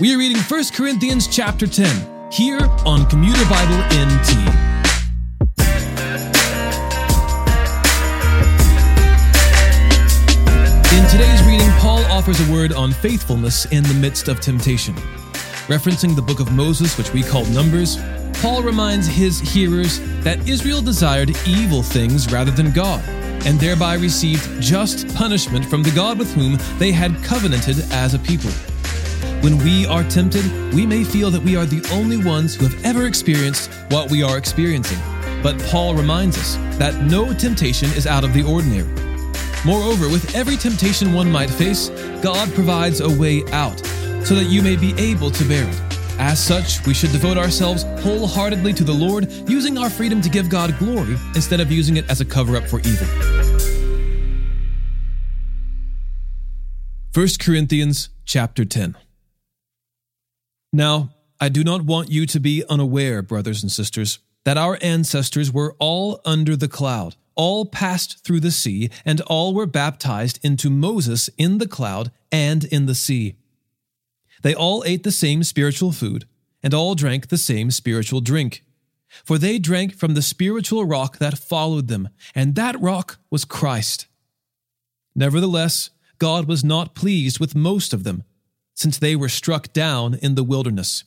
We are reading 1 Corinthians chapter 10 here on Commuter Bible NT. In today's reading, Paul offers a word on faithfulness in the midst of temptation. Referencing the book of Moses, which we call Numbers, Paul reminds his hearers that Israel desired evil things rather than God, and thereby received just punishment from the God with whom they had covenanted as a people. When we are tempted, we may feel that we are the only ones who have ever experienced what we are experiencing. But Paul reminds us that no temptation is out of the ordinary. Moreover, with every temptation one might face, God provides a way out so that you may be able to bear it. As such, we should devote ourselves wholeheartedly to the Lord, using our freedom to give God glory instead of using it as a cover up for evil. 1 Corinthians chapter 10 now, I do not want you to be unaware, brothers and sisters, that our ancestors were all under the cloud, all passed through the sea, and all were baptized into Moses in the cloud and in the sea. They all ate the same spiritual food, and all drank the same spiritual drink. For they drank from the spiritual rock that followed them, and that rock was Christ. Nevertheless, God was not pleased with most of them since they were struck down in the wilderness.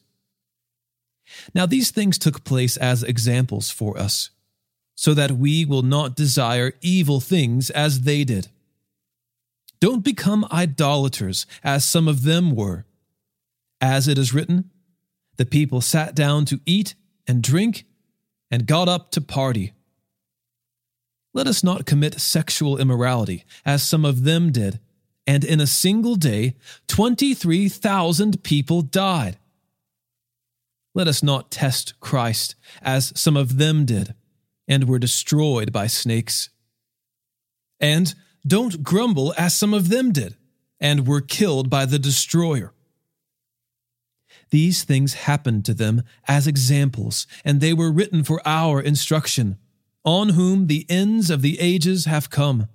Now, these things took place as examples for us, so that we will not desire evil things as they did. Don't become idolaters, as some of them were. As it is written, the people sat down to eat and drink and got up to party. Let us not commit sexual immorality, as some of them did and in a single day, 23,000 people died. Let us not test Christ as some of them did and were destroyed by snakes. And don't grumble as some of them did and were killed by the destroyer. These things happened to them as examples, and they were written for our instruction, on whom the ends of the ages have come.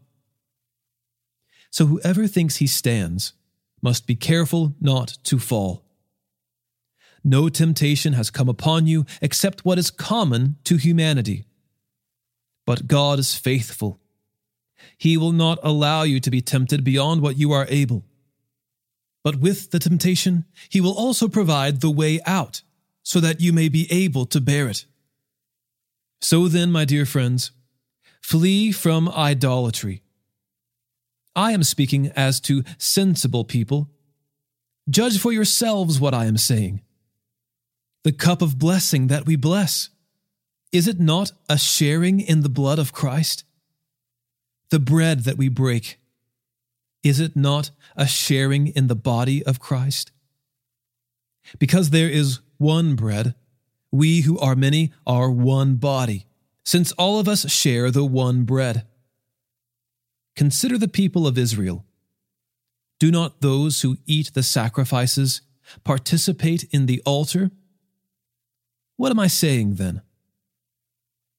So whoever thinks he stands must be careful not to fall. No temptation has come upon you except what is common to humanity. But God is faithful. He will not allow you to be tempted beyond what you are able. But with the temptation, He will also provide the way out so that you may be able to bear it. So then, my dear friends, flee from idolatry. I am speaking as to sensible people. Judge for yourselves what I am saying. The cup of blessing that we bless, is it not a sharing in the blood of Christ? The bread that we break, is it not a sharing in the body of Christ? Because there is one bread, we who are many are one body, since all of us share the one bread. Consider the people of Israel. Do not those who eat the sacrifices participate in the altar? What am I saying then?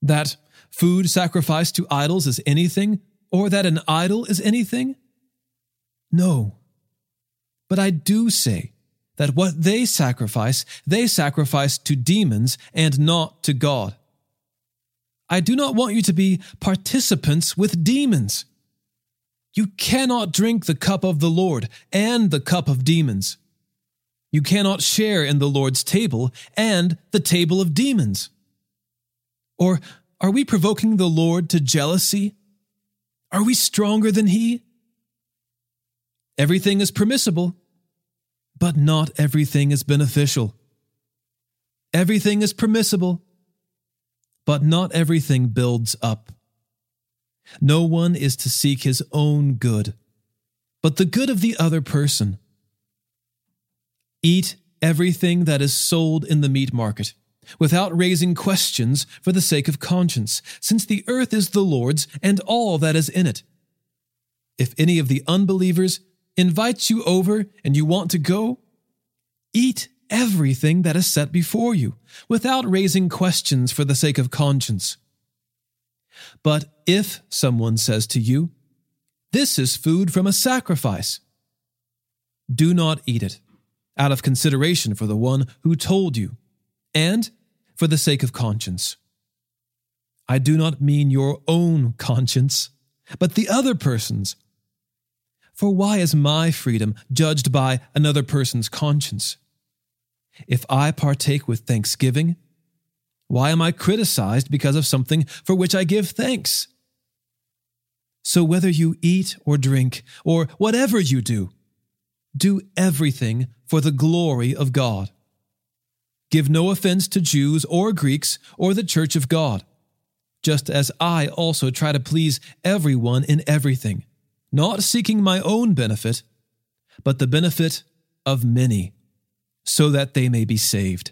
That food sacrificed to idols is anything, or that an idol is anything? No. But I do say that what they sacrifice, they sacrifice to demons and not to God. I do not want you to be participants with demons. You cannot drink the cup of the Lord and the cup of demons. You cannot share in the Lord's table and the table of demons. Or are we provoking the Lord to jealousy? Are we stronger than He? Everything is permissible, but not everything is beneficial. Everything is permissible, but not everything builds up. No one is to seek his own good, but the good of the other person. Eat everything that is sold in the meat market, without raising questions for the sake of conscience, since the earth is the Lord's and all that is in it. If any of the unbelievers invites you over and you want to go, eat everything that is set before you, without raising questions for the sake of conscience. But if someone says to you, This is food from a sacrifice, do not eat it, out of consideration for the one who told you, and for the sake of conscience. I do not mean your own conscience, but the other person's. For why is my freedom judged by another person's conscience? If I partake with thanksgiving, why am I criticized because of something for which I give thanks? So whether you eat or drink, or whatever you do, do everything for the glory of God. Give no offense to Jews or Greeks or the church of God, just as I also try to please everyone in everything, not seeking my own benefit, but the benefit of many, so that they may be saved.